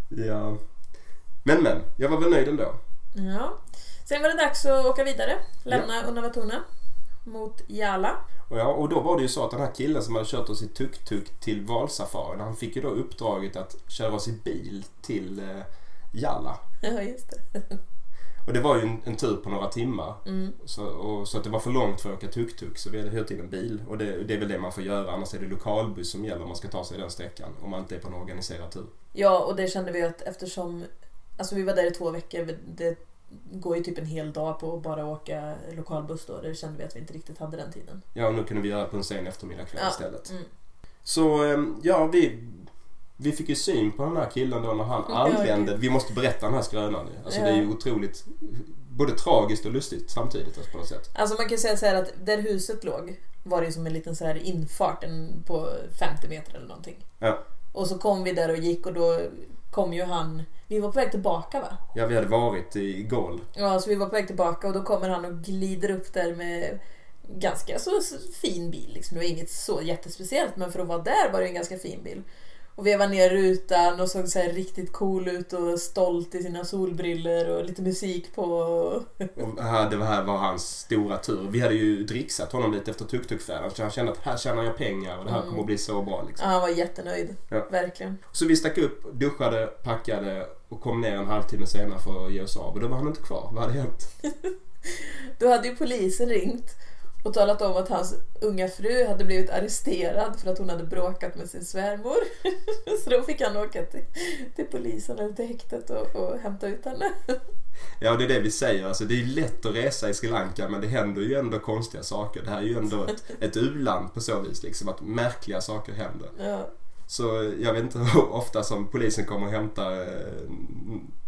Speaker 1: Ja. Men men, jag var väl nöjd ändå.
Speaker 2: Ja. Sen var det dags att åka vidare. Lämna Unnavatuna mot Jala.
Speaker 1: Och, ja, och då var det ju så att den här killen som hade kört oss i tuk-tuk till valsafarin, han fick ju då uppdraget att köra oss i bil till eh, Jalla.
Speaker 2: Ja, just det.
Speaker 1: Och det var ju en, en tur på några timmar.
Speaker 2: Mm.
Speaker 1: Så, och, så att det var för långt för att åka tuk-tuk så vi hade hyrt in en bil. Och det, det är väl det man får göra, annars är det lokalbuss som gäller om man ska ta sig den sträckan. Om man inte är på en organiserad tur.
Speaker 2: Ja, och det kände vi att eftersom Alltså vi var där i två veckor. Det går ju typ en hel dag på att bara åka lokalbuss då. Det kände vi att vi inte riktigt hade den tiden.
Speaker 1: Ja, och nu kunde vi göra på en sen eftermiddag kväll
Speaker 2: Ja.
Speaker 1: istället.
Speaker 2: Mm.
Speaker 1: Så ehm, ja, vi, vi fick ju syn på den här killen då när han
Speaker 2: Ja,
Speaker 1: anlände. Vi måste berätta den här skrönan nu. Alltså
Speaker 2: Ja.
Speaker 1: det är ju otroligt, både tragiskt och lustigt samtidigt alltså, på något sätt.
Speaker 2: Alltså man kan säga så här att där huset låg var det ju som en liten så här infart en på 50 meter eller någonting.
Speaker 1: Ja.
Speaker 2: Och så kom vi där och gick och då kom ju han Vi var på väg tillbaka va?
Speaker 1: Ja, vi hade varit i Gol.
Speaker 2: Ja, så vi var på väg tillbaka och då kommer han och glider upp där med ganska så fin bil. Liksom. Det var inget så jättespeciellt men för att vara där var det en ganska fin bil. Och vevade ner rutan och såg så här riktigt cool ut och stolt i sina solbriller och lite musik på.
Speaker 1: Och här, det här var hans stora tur. Vi hade ju dricksat honom lite efter tuk-tuk-färden. Så han kände att här tjänar jag pengar och det här
Speaker 2: Mm.
Speaker 1: kommer att bli så bra.
Speaker 2: Ja,
Speaker 1: Liksom.
Speaker 2: han var jättenöjd.
Speaker 1: Ja.
Speaker 2: Verkligen.
Speaker 1: Så vi stack upp, duschade, packade och kom ner en halvtimme senare för att ge oss av. Och då var han inte kvar. Vad hade hänt?
Speaker 2: Då hade ju polisen ringt och talat om att hans unga fru hade blivit arresterad för att hon hade bråkat med sin svärmor. Så då fick han åka till, till polisen eller till häktet och, och hämta ut henne.
Speaker 1: Ja, det är det vi säger. Alltså, det är lätt att resa i Sri Lanka men det händer ju ändå konstiga saker. Det här är ju ändå ett, ett u-land på så vis. Liksom, att märkliga saker händer.
Speaker 2: Ja.
Speaker 1: Så jag vet inte hur ofta som polisen kommer och hämtar eh,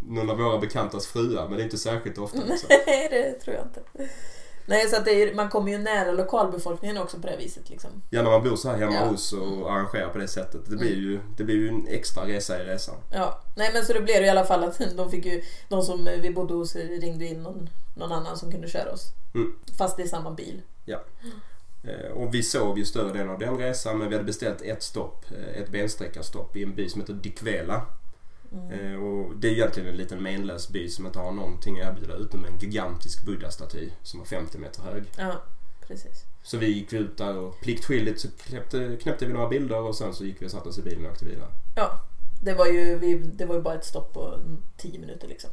Speaker 1: någon av våra bekantas fruar men det är inte särskilt ofta. Liksom.
Speaker 2: Nej, det tror jag inte. Nej, så att är, man kommer ju nära lokalbefolkningen också på det viset. Liksom.
Speaker 1: Ja, när man bor så här hemma
Speaker 2: Ja.
Speaker 1: hos och arrangerar på det sättet. Det blir ju, det blir ju en extra resa i resan.
Speaker 2: Ja. Nej, men så det blev det i alla fall att de fick ju, de som vi bodde hos ringde in någon, någon annan som kunde köra oss.
Speaker 1: Mm.
Speaker 2: Fast det är samma bil.
Speaker 1: Eh, Och vi sov ju större delen av den resan men vi hade beställt ett stopp, eh, ett bensträckarstopp i en by som heter Dikvela.
Speaker 2: Mm.
Speaker 1: Eh, Och det är egentligen en liten menlös by som inte har någonting att erbjuda utom en gigantisk buddha-staty som var 50 meter hög.
Speaker 2: Ja, precis.
Speaker 1: Så vi gick ut där och pliktskyldigt så knäppte, knäppte vi några bilder och sen så gick vi och satte oss i bilen och åkte vidare.
Speaker 2: Ja, det var ju, vi, det var ju bara ett stopp på 10 minuter liksom.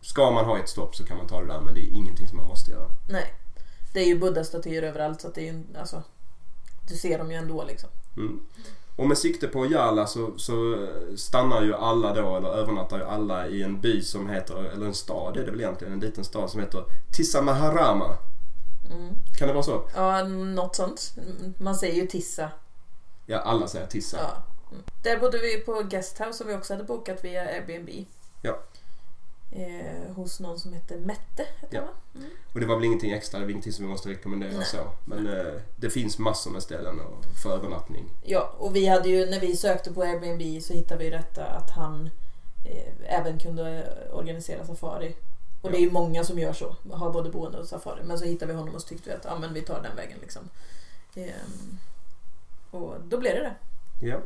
Speaker 1: Ska man ha ett stopp så kan man ta det där men det är ingenting som man måste göra.
Speaker 2: Nej. Det är ju buddha-statyer överallt så att det är ju, alltså, du ser dem ju ändå liksom.
Speaker 1: Mm. Och med sikte på Jala så, så stannar ju alla då, eller övernattar ju alla i en by som heter, eller en stad är det väl egentligen, en liten stad som heter Tissamaharama.
Speaker 2: Mm.
Speaker 1: Kan det vara så?
Speaker 2: Ja, något sånt. Man säger ju Tissa.
Speaker 1: Ja, alla säger Tissa.
Speaker 2: Ja. Mm. Där bodde vi på Guesthouse som vi också hade bokat via Airbnb.
Speaker 1: Ja.
Speaker 2: Eh, hos någon som hette Mette. Hette
Speaker 1: Ja.
Speaker 2: Mm.
Speaker 1: Och det var väl ingenting extra, det var ingenting som vi måste rekommendera
Speaker 2: Nej.
Speaker 1: så. Men eh, det finns massor med ställen och- för övernattning.
Speaker 2: Ja, och vi hade ju, när vi sökte på Airbnb så hittade vi detta att han eh, även kunde organisera safari. Och det är ju många som gör så, har både boende och safari. Men så hittade vi honom och så tyckte vi att ja, men vi tar den vägen. Liksom. Ehm, och då blev det det.
Speaker 1: Ja.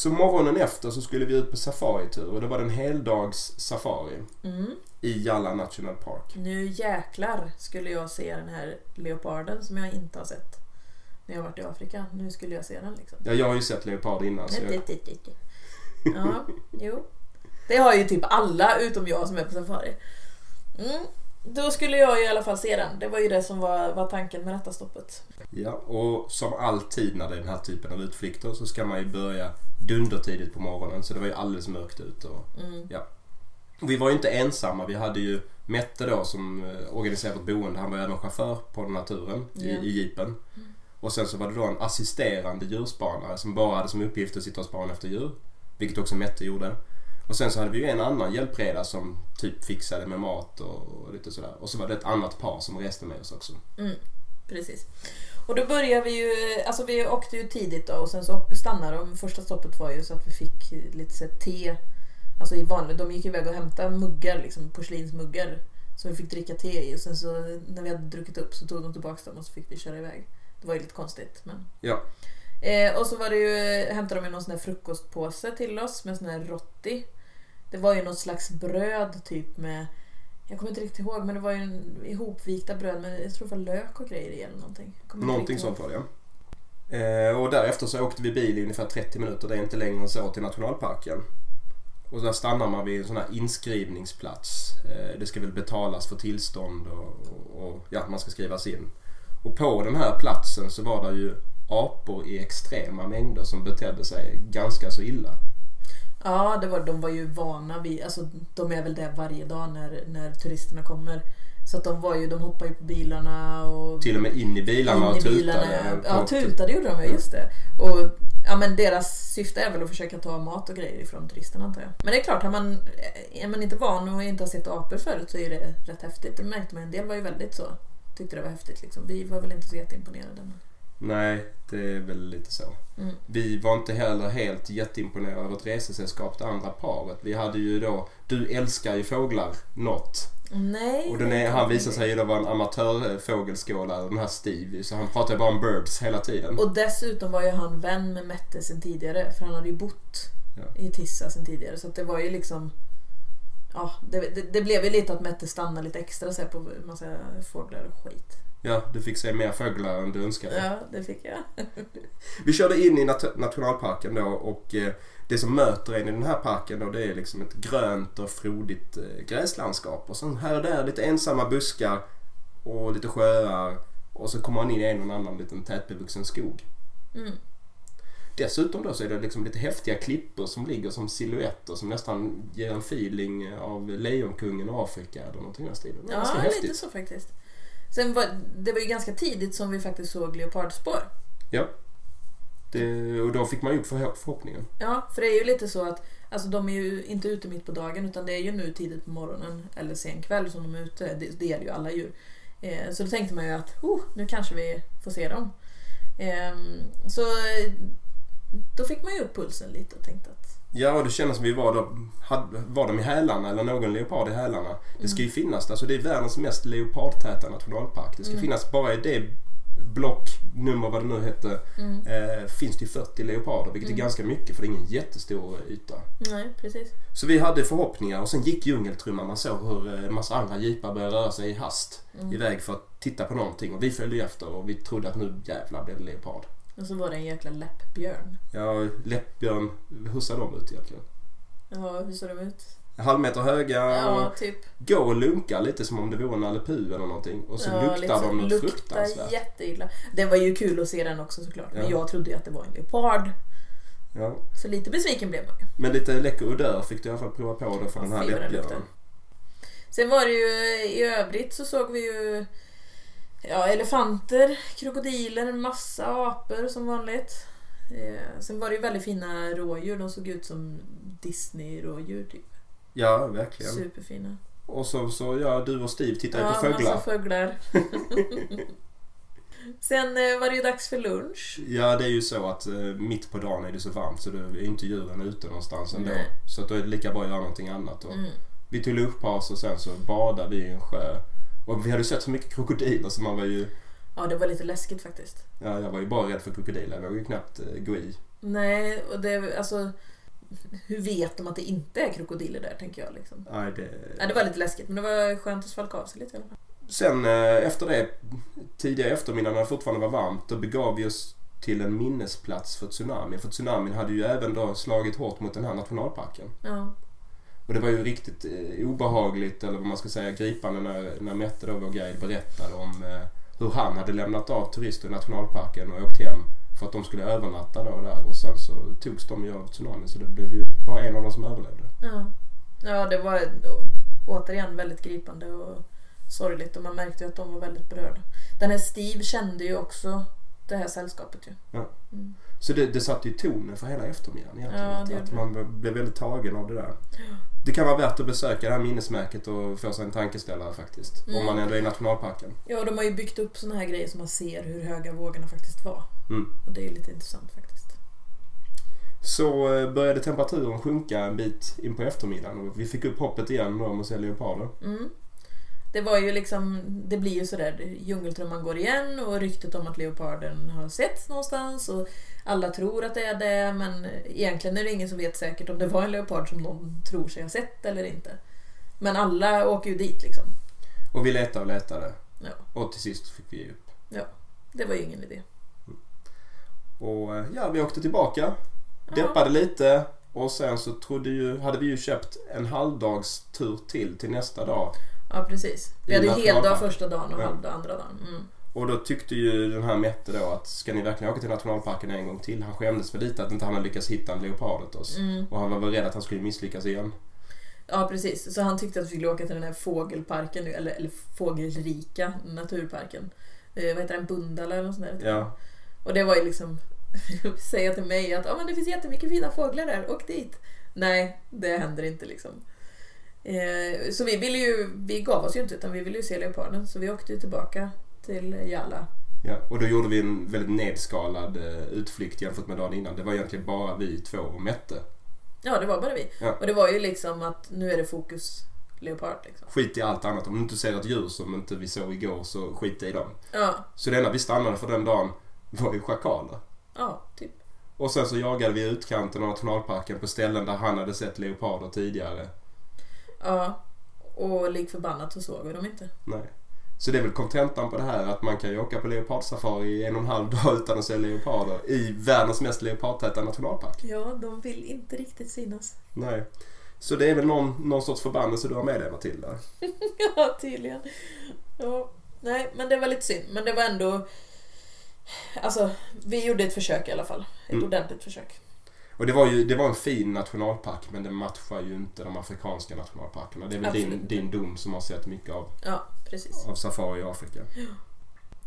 Speaker 1: Så morgonen efter så skulle vi ut på safaritur och det var en heldags safari
Speaker 2: Mm.
Speaker 1: i Jalla National Park.
Speaker 2: Nu jäklar skulle jag se den här leoparden som jag inte har sett när jag varit i Afrika. Nu skulle jag se den liksom.
Speaker 1: Ja, jag har ju sett leopard innan så jag,
Speaker 2: Ja, jo. Det har ju typ alla utom jag som är på safari. Mm. Då skulle jag i alla fall se den. Det var ju det som var, var tanken med detta stoppet.
Speaker 1: Ja, och som alltid när det är den här typen av utflykter så ska man ju börja dundertidigt på morgonen så det var ju alldeles mörkt ute. Och,
Speaker 2: Mm.
Speaker 1: och vi var ju inte ensamma, vi hade ju Mette då som eh, organiserade vårt boende, han var även chaufför på den här turen i,
Speaker 2: Ja.
Speaker 1: i jeepen. Och sen så var det då en assisterande djurspanare som bara hade som uppgift att sitta och spana efter djur. Vilket också Mette gjorde. Och sen så hade vi ju en annan hjälpreda som typ fixade med mat och, och lite sådär. Och så var det ett annat par som reste med oss också.
Speaker 2: Mm. Precis. Och då började vi ju, alltså vi åkte ju tidigt då och sen så stannade de. Första stoppet var ju så att vi fick lite så te. Alltså i vanligt, de gick iväg och hämtade muggar, liksom porslinsmuggar. Som vi fick dricka te i och sen så när vi hade druckit upp så tog de tillbaka dem och så fick vi köra iväg. Det var ju lite konstigt men.
Speaker 1: Ja.
Speaker 2: Eh, och så var det ju, hämtade de ju någon sån här frukostpåse till oss med sån här rotti. Det var ju något slags bröd typ med Jag kommer inte riktigt ihåg men det var ju en ihopvikta bröd med jag tror det var lök och grejer i eller någonting.
Speaker 1: Någonting sånt var det ja. Eh, och därefter så åkte vi bil i ungefär 30 minuter, det är inte längre än så, till nationalparken. Och där stannar man vid en sån här inskrivningsplats. Eh, det ska väl betalas för tillstånd och, och, och ja, man ska skrivas in. Och på den här platsen så var det ju apor i extrema mängder som betedde sig ganska så illa.
Speaker 2: Ja, det var, de var ju vana vid, alltså de är väl där varje dag när, när turisterna kommer. Så att de var ju, de hoppade ju på bilarna och
Speaker 1: Till och med in i bilarna
Speaker 2: in
Speaker 1: och
Speaker 2: i bilarna.
Speaker 1: tutade.
Speaker 2: Ja, tutade gjorde de ju, just det. Och ja, men deras syfte är väl att försöka ta mat och grejer ifrån turisterna antar jag. Men det är klart, har man, är man inte van och inte har sett apor förut så är det rätt häftigt. Det märkte man, en del var ju väldigt så, tyckte det var häftigt liksom. Vi var väl inte så jätteimponerade.
Speaker 1: Nej, det är väl lite så.
Speaker 2: Mm.
Speaker 1: Vi var inte heller helt jätteimponerade av ett resesällskap, det andra paret. Vi hade ju då, du älskar ju fåglar något.
Speaker 2: Nej.
Speaker 1: Och den är, han visade sig ju då vara en amatörfågelskådare, den här Steve. Så han pratade bara om birds hela tiden.
Speaker 2: Och dessutom var ju han vän med Mette sen tidigare för han hade ju bott
Speaker 1: Ja.
Speaker 2: i Tissa sen tidigare. Så det var ju liksom... Ja, det, det, det blev ju lite att Mette stannade lite extra så på massa fåglar och skit.
Speaker 1: Ja, du fick se mer fåglar än du önskade.
Speaker 2: Ja, det fick jag.
Speaker 1: Vi körde in i nat- nationalparken då och eh, det som möter en i den här parken då det är liksom ett grönt och frodigt eh, gräslandskap. Och sen här och där lite ensamma buskar och lite sjöar. Och så kommer man in i en och annan liten tätbevuxen skog.
Speaker 2: Mm.
Speaker 1: Dessutom då så är det liksom lite häftiga klippor som ligger som silhuetter som nästan ger en feeling av Lejonkungen och Afrika eller någonting i den stilen. Det är ganska
Speaker 2: Ja,
Speaker 1: häftigt.
Speaker 2: lite så faktiskt. Sen var, det var ju ganska tidigt som vi faktiskt såg leopardspår.
Speaker 1: Ja. Det, och då fick man ju upp förho- förhoppningen.
Speaker 2: Ja, för det är ju lite så att alltså, de är ju inte ute mitt på dagen utan det är ju nu tidigt på morgonen eller sen kväll som de är ute. Det, det gäller ju alla djur. Eh, så då tänkte man ju att oh, nu kanske vi får se dem. Eh, så då fick man ju upp pulsen lite och tänkte att
Speaker 1: Ja, och det kändes som vi var då, var de i hälarna eller någon leopard i hälarna. Det ska ju finnas, alltså det är världens mest leopardtäta nationalpark. Det ska
Speaker 2: Mm.
Speaker 1: finnas bara i det block, nummer vad det nu hette,
Speaker 2: mm,
Speaker 1: eh, finns det ju 40 leoparder vilket är ganska mycket för det är ingen jättestor yta.
Speaker 2: nej precis.
Speaker 1: Så vi hade förhoppningar och sen gick djungeltrumman. Man såg hur eh, en massa andra jeepar började röra sig i hast
Speaker 2: Mm.
Speaker 1: iväg för att titta på någonting och vi följde efter och vi trodde att nu jävlar blir det leopard.
Speaker 2: Och så var det en jäkla läppbjörn.
Speaker 1: Ja, läppbjörn, hur ser de ut egentligen?
Speaker 2: Ja, hur såg de ut?
Speaker 1: En halv meter höga
Speaker 2: Ja, typ.
Speaker 1: går och lunkar lite som om det vore en Nalle eller någonting. Och så
Speaker 2: ja,
Speaker 1: luktar
Speaker 2: så.
Speaker 1: de något
Speaker 2: luktar
Speaker 1: fruktansvärt.
Speaker 2: jätteilla. Det var ju kul att se den också såklart. Men
Speaker 1: Ja.
Speaker 2: jag trodde ju att det var en leopard.
Speaker 1: Ja.
Speaker 2: Så lite besviken blev man ju.
Speaker 1: Men lite läcker odör fick du i alla fall prova på då för den här läppbjörnen.
Speaker 2: Sen var det ju i övrigt så såg vi ju ja, elefanter, krokodiler, en massa apor som vanligt. Eh, sen var det ju väldigt fina rådjur. De såg ut som Disney-rådjur typ.
Speaker 1: Ja, verkligen.
Speaker 2: Superfina.
Speaker 1: Och så, så ja, du och Steve tittar ju
Speaker 2: Ja,
Speaker 1: på fåglar.
Speaker 2: massa fåglar. Sen eh, var det ju dags för lunch.
Speaker 1: Ja, det är ju så att eh, mitt på dagen är det så varmt så då är inte djuren ute någonstans ändå.
Speaker 2: Nej.
Speaker 1: Så att då är det lika bra att göra någonting annat.
Speaker 2: Mm.
Speaker 1: Vi tog lunchpaus och sen så badade vi i en sjö. Och vi hade sett så mycket krokodiler så man var ju...
Speaker 2: Ja, det var lite läskigt faktiskt.
Speaker 1: Ja, jag var ju bara rädd för krokodiler. Jag vågade ju knappt eh, gå i.
Speaker 2: Nej, och det alltså... Hur vet de att det inte är krokodiler där, tänker jag. Liksom.
Speaker 1: Nej, det...
Speaker 2: Ja, det var lite läskigt, men det var skönt att svalka av sig lite i alla fall.
Speaker 1: Sen eh, efter det, tidiga eftermiddagen när det fortfarande var varmt, då begav vi oss till en minnesplats för tsunami. För tsunamin hade ju även då slagit hårt mot den här nationalparken.
Speaker 2: Ja.
Speaker 1: Och det var ju riktigt eh, obehagligt, eller vad man ska säga, gripande när, när Mette då, vår guide, berättade om eh, hur han hade lämnat av turister i nationalparken och åkt hem för att de skulle övernatta då där och sen så togs de ju av tsunamin så det blev ju bara en av dem som överlevde.
Speaker 2: Ja. ja, det var återigen väldigt gripande och sorgligt och man märkte ju att de var väldigt berörda. Den här Steve kände ju också det här sällskapet ju.
Speaker 1: Ja.
Speaker 2: Mm.
Speaker 1: Så det, det satte ju tonen för hela eftermiddagen egentligen.
Speaker 2: Ja,
Speaker 1: att, man blev väldigt tagen av det där. Det kan vara värt att besöka det här minnesmärket och få sig en tankeställare faktiskt.
Speaker 2: Mm.
Speaker 1: Om man ändå är i nationalparken.
Speaker 2: Ja, de har ju byggt upp såna här grejer så man ser hur höga vågorna faktiskt var.
Speaker 1: Mm.
Speaker 2: Och det är lite intressant faktiskt.
Speaker 1: Så eh, började temperaturen sjunka en bit in på eftermiddagen och vi fick upp hoppet igen då om att se leoparder.
Speaker 2: Mm. Det var ju liksom, det blir ju sådär, djungeltrumman går igen och ryktet om att leoparden har setts någonstans och alla tror att det är det men egentligen är det ingen som vet säkert om det var en leopard som någon tror sig ha sett eller inte. Men alla åker ju dit liksom.
Speaker 1: Och vi letade och letade.
Speaker 2: Ja.
Speaker 1: Och till sist fick vi ge upp.
Speaker 2: Det var ju ingen idé.
Speaker 1: Och eh, ja, vi åkte tillbaka.
Speaker 2: Ja.
Speaker 1: Deppade lite. Och sen så trodde ju, hade vi ju köpt en halvdagstur till till nästa dag.
Speaker 2: Ja precis. Vi
Speaker 1: I
Speaker 2: hade ju heldag första dagen och
Speaker 1: Ja.
Speaker 2: halvdag andra dagen. Mm.
Speaker 1: Och då tyckte ju den här Mette då att ska ni verkligen åka till nationalparken en gång till? Han skämdes för lite att inte han hade lyckats hitta en leopard åt oss.
Speaker 2: Mm.
Speaker 1: Och han var väl rädd att han skulle misslyckas igen.
Speaker 2: Ja precis. Så han tyckte att vi skulle åka till den här fågelparken, eller, eller fågelrika naturparken. Eh, vad heter den? Bundala eller något sånt där.
Speaker 1: Ja,
Speaker 2: Och det var ju liksom säga till mig att ah, men det finns jättemycket fina fåglar där, åk dit. Nej, det händer inte liksom. Eh, så vi ville ju, vi gav oss ju inte utan vi ville ju se leoparden så vi åkte ju tillbaka till Jalla.
Speaker 1: ja. Och då gjorde vi en väldigt nedskalad eh, utflykt jämfört med dagen innan. Det var egentligen bara vi två och Mette.
Speaker 2: Ja, det var bara vi.
Speaker 1: Ja.
Speaker 2: Och det var ju liksom att nu är det fokus leopard liksom.
Speaker 1: Skit i allt annat. Om du inte ser ett djur som inte vi såg igår så skit i dem.
Speaker 2: Ja,
Speaker 1: Så det enda vi stannade för den dagen var ju schakaler.
Speaker 2: ja, typ.
Speaker 1: Och sen så jagade vi utkanten av nationalparken på ställen där han hade sett leoparder tidigare.
Speaker 2: Ja. Och lik förbannat så såg vi dem inte.
Speaker 1: Nej. Så det är väl kontentan på det här att man kan ju åka på leopardsafari i en och en halv dag utan att se leoparder i världens mest leopardtäta nationalpark.
Speaker 2: Ja, de vill inte riktigt synas.
Speaker 1: Nej. Så det är väl någon, någon sorts förbannelse du har med dig Matilda?
Speaker 2: Ja, tydligen. Ja. Nej, men det var lite synd. Men det var ändå... Alltså, vi gjorde ett försök i alla fall. Ett
Speaker 1: Mm.
Speaker 2: ordentligt försök.
Speaker 1: Och det var ju det var en fin nationalpark men det matchar ju inte de afrikanska nationalparkerna. Det är väl
Speaker 2: Absolut
Speaker 1: din, din dom som har sett mycket av,
Speaker 2: Ja,
Speaker 1: av safari i Afrika.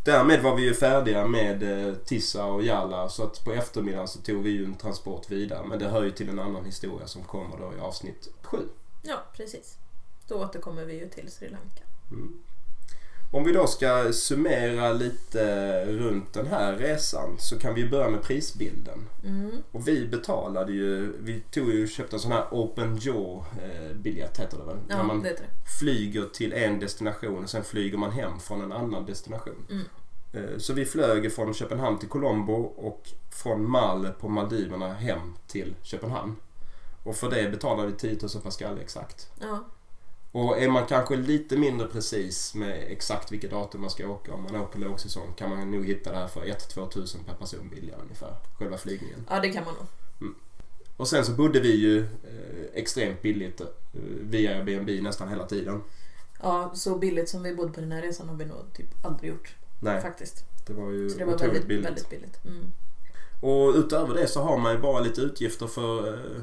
Speaker 1: Därmed var vi ju färdiga med eh, Tissa och Jalla så att på eftermiddagen så tog vi ju en transport vidare. Men det hör ju till en annan historia som kommer då i avsnitt 7.
Speaker 2: Ja, precis. Då återkommer vi ju till Sri Lanka.
Speaker 1: Mm. Om vi då ska summera lite runt den här resan så kan vi börja med prisbilden.
Speaker 2: Mm.
Speaker 1: Och vi betalade ju, vi tog ju köpte en sån här open jaw eh, biljett heter det väl?
Speaker 2: Ja,
Speaker 1: När man
Speaker 2: det heter det.
Speaker 1: flyger till en destination och sen flyger man hem från en annan destination.
Speaker 2: Mm.
Speaker 1: Eh, Så vi flög från Köpenhamn till Colombo och från Mal på Maldiverna hem till Köpenhamn. Och för det betalade vi 10 000 per skalle exakt.
Speaker 2: Ja,
Speaker 1: Och är man kanske lite mindre precis med exakt vilket datum man ska åka, om man åker lågsäsong, kan man nog hitta det här för 1-2 tusen per person billigare ungefär. Själva flygningen.
Speaker 2: ja det kan man nog.
Speaker 1: Och sen så bodde vi ju eh, extremt billigt eh, via Airbnb nästan hela tiden.
Speaker 2: Ja, så billigt som vi bodde på den här resan har vi nog typ aldrig gjort.
Speaker 1: Nej,
Speaker 2: Faktiskt.
Speaker 1: det var ju
Speaker 2: Så det var
Speaker 1: otroligt
Speaker 2: väldigt
Speaker 1: billigt.
Speaker 2: väldigt billigt. Mm.
Speaker 1: Och utöver det så har man ju bara lite utgifter för eh,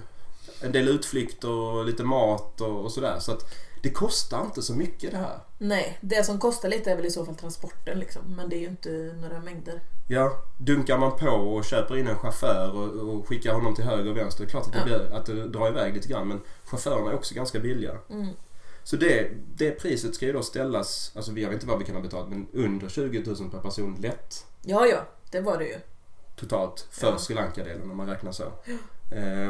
Speaker 1: en del utflykter och lite mat och, och sådär. Så att det kostar inte så mycket det här.
Speaker 2: Nej, det som kostar lite är väl i så fall transporten liksom. Men det är ju inte några mängder.
Speaker 1: Ja, dunkar man på och köper in en chaufför och, och skickar honom till höger och vänster. Det är klart att det,
Speaker 2: Ja.
Speaker 1: blir, att det drar iväg lite grann men chaufförerna är också ganska billiga.
Speaker 2: Mm.
Speaker 1: Så det, det priset ska ju då ställas, alltså vi vet inte vad vi kan ha betalat men under 20 000 per person lätt
Speaker 2: Ja, ja, det var det ju.
Speaker 1: totalt för
Speaker 2: Ja.
Speaker 1: Sri Lanka-delen om man räknar så. Eh,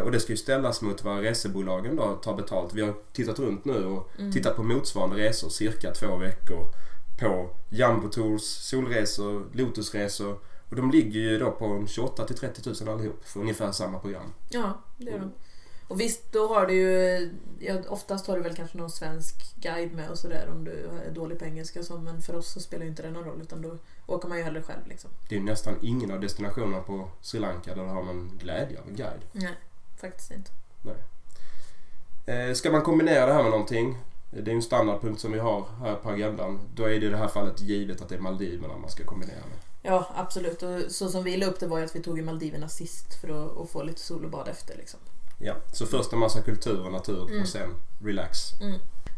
Speaker 1: och det ska ju ställas mot vad resebolagen då tar betalt. Vi har tittat runt nu och
Speaker 2: Mm.
Speaker 1: tittat på motsvarande resor cirka två veckor på Jumbo Tours, solresor, Lotusresor. Och de ligger ju då på en 28 till 30 000 allihop för ungefär samma program.
Speaker 2: Ja, det är de. Och visst, då har du ju... Ja, oftast har du väl kanske någon svensk guide med och sådär om du är dålig på engelska och så, men för oss så spelar ju inte det någon roll utan då åker man ju hellre själv liksom.
Speaker 1: Det är ju nästan ingen av destinationerna på Sri Lanka där har man glädje av en guide.
Speaker 2: Nej, faktiskt inte.
Speaker 1: Eh, ska man kombinera det här med någonting, det är ju en standardpunkt som vi har här på agendan, då är det i det här fallet givet att det är Maldiverna man ska kombinera med.
Speaker 2: Ja, absolut. Och så som vi la upp det var ju att vi tog i Maldiverna sist för att, att få lite sol och bad efter liksom.
Speaker 1: Ja, så först en massa kultur och natur
Speaker 2: Mm.
Speaker 1: och sen relax.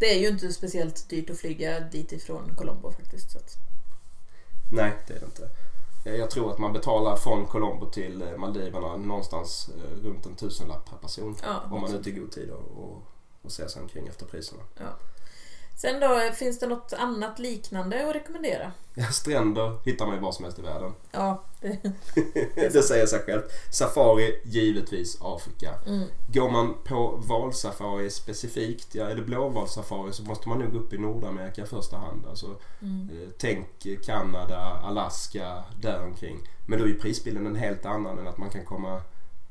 Speaker 2: Det är ju inte speciellt dyrt att flyga dit ifrån Colombo faktiskt. Så att,
Speaker 1: Nej, det är det inte. Jag tror att man betalar från Colombo till eh, Maldiverna någonstans eh, runt en tusenlapp per person.
Speaker 2: ja,
Speaker 1: Om man är ute i god tid och, och, och ser sig omkring efter priserna.
Speaker 2: Sen då, finns det något annat liknande att rekommendera?
Speaker 1: Ja, stränder hittar man ju var som helst i världen.
Speaker 2: Ja, det,
Speaker 1: det säger sig självt. Safari, givetvis Afrika.
Speaker 2: mm,
Speaker 1: Går man på valsafari specifikt, ja det blåvalsafari så måste man nog upp i Nordamerika i första hand. Alltså,
Speaker 2: mm,
Speaker 1: eh, tänk Kanada, Alaska, däromkring. Men då är ju prisbilden en helt annan än att man kan komma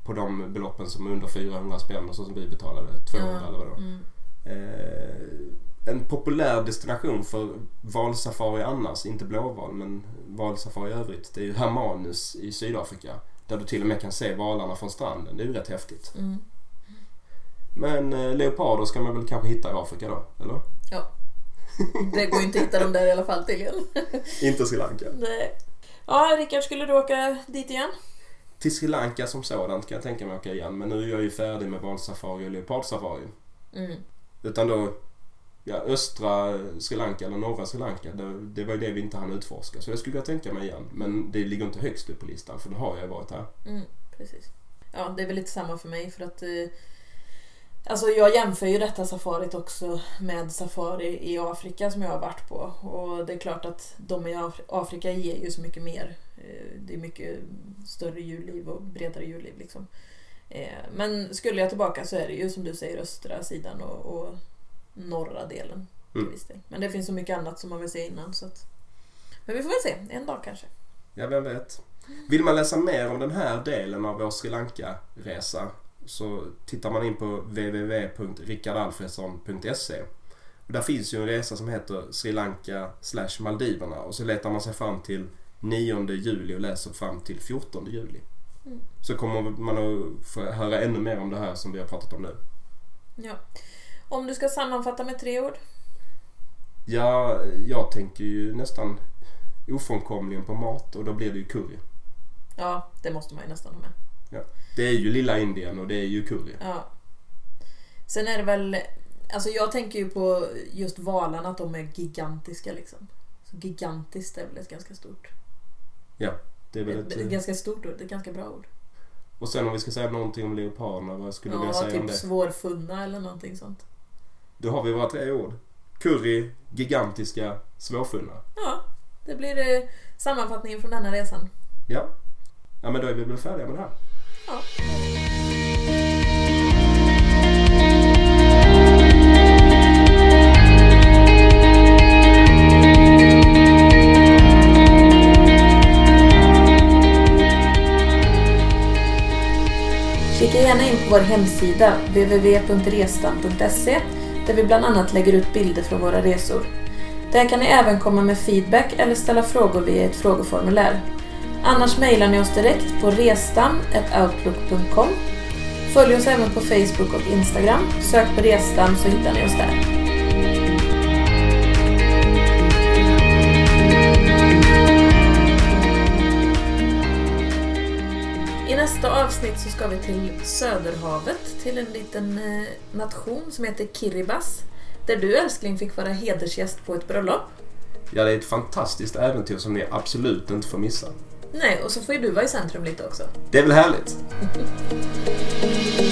Speaker 1: på de beloppen som är under 400 spänn och så som vi betalade 200 eller vad det var.
Speaker 2: mm.
Speaker 1: Eh, en populär destination för valsafari annars, inte blåval men valsafari i övrigt. Det är ju Hermanus i Sydafrika. Där du till och med kan se valarna från stranden. Det är ju rätt häftigt.
Speaker 2: Mm.
Speaker 1: Men eh, leoparder ska man väl kanske hitta i Afrika då, eller?
Speaker 2: Ja. Det går ju inte att hitta dem där i alla fall tydligen.
Speaker 1: Inte Sri Lanka.
Speaker 2: Nej. Ja, Rickard, skulle du åka dit igen?
Speaker 1: Till Sri Lanka som sådant kan jag tänka mig åka igen. Men nu är jag ju färdig med valsafari och leopardsafari.
Speaker 2: Mm.
Speaker 1: Utan då, ja, östra Sri Lanka eller norra Sri Lanka. Det, det var ju det vi inte hann utforska. Så det skulle jag tänka mig igen. Men det ligger inte högst upp på listan för då har jag varit här.
Speaker 2: Mm, precis. Ja, det är väl lite samma för mig för att eh, Alltså jag jämför ju detta safarit också med safari i Afrika som jag har varit på. Och det är klart att de i Af- Afrika ger ju så mycket mer. Eh, Det är mycket större djurliv och bredare djurliv liksom. Eh, Men skulle jag tillbaka så är det ju som du säger östra sidan och, och norra delen. till
Speaker 1: Mm.
Speaker 2: viss del. Men det finns så mycket annat som man vill se innan så att... Men vi får väl se, en dag kanske.
Speaker 1: Ja, vem vet. Vill man läsa mer om den här delen av vår Sri Lanka-resa så tittar man in på www.rickardalfredsson.se. Där finns ju en resa som heter Sri Lanka slash Maldiverna och så letar man sig fram till 9 juli och läser fram till 14 juli.
Speaker 2: Mm.
Speaker 1: Så kommer man att få höra ännu mer om det här som vi har pratat om nu.
Speaker 2: Ja. Om du ska sammanfatta med tre ord?
Speaker 1: Ja, jag tänker ju nästan ofrånkomligen på mat och då blir det ju curry.
Speaker 2: Ja, det måste man ju nästan ha med.
Speaker 1: Det är ju lilla Indien och det är ju curry.
Speaker 2: Ja. Sen är det väl... Alltså jag tänker ju på just valarna, att de är gigantiska liksom. Så gigantiskt är väl ett ganska stort...
Speaker 1: Det är väl
Speaker 2: Ett,
Speaker 1: ett,
Speaker 2: ett ganska stort ord, ett ganska bra ord.
Speaker 1: Och sen om vi ska säga någonting om leoparderna, vad skulle du vilja
Speaker 2: Ja,
Speaker 1: säga om
Speaker 2: typ
Speaker 1: det?
Speaker 2: svårfunna eller någonting sånt.
Speaker 1: Då har vi våra tre ord. Curry, gigantiska, svårfunna.
Speaker 2: Ja, det blir eh, sammanfattningen från denna resan.
Speaker 1: Ja. Ja men då är vi väl färdiga med det här.
Speaker 2: Ja. Kika gärna in på vår hemsida www.restam.se där vi bland annat lägger ut bilder från våra resor. Där kan ni även komma med feedback eller ställa frågor via ett frågeformulär. Annars mejlar ni oss direkt på restam.outlook.com. Följ oss även på Facebook och Instagram. Sök på Restam så hittar ni oss där. I nästa avsnitt så ska vi till Söderhavet, till en liten eh, nation som heter Kiribati. Där du älskling fick vara hedersgäst på ett bröllop.
Speaker 1: Ja, det är ett fantastiskt äventyr som ni absolut inte får missa.
Speaker 2: Nej, och så får ju du vara i centrum lite också.
Speaker 1: Det är väl härligt?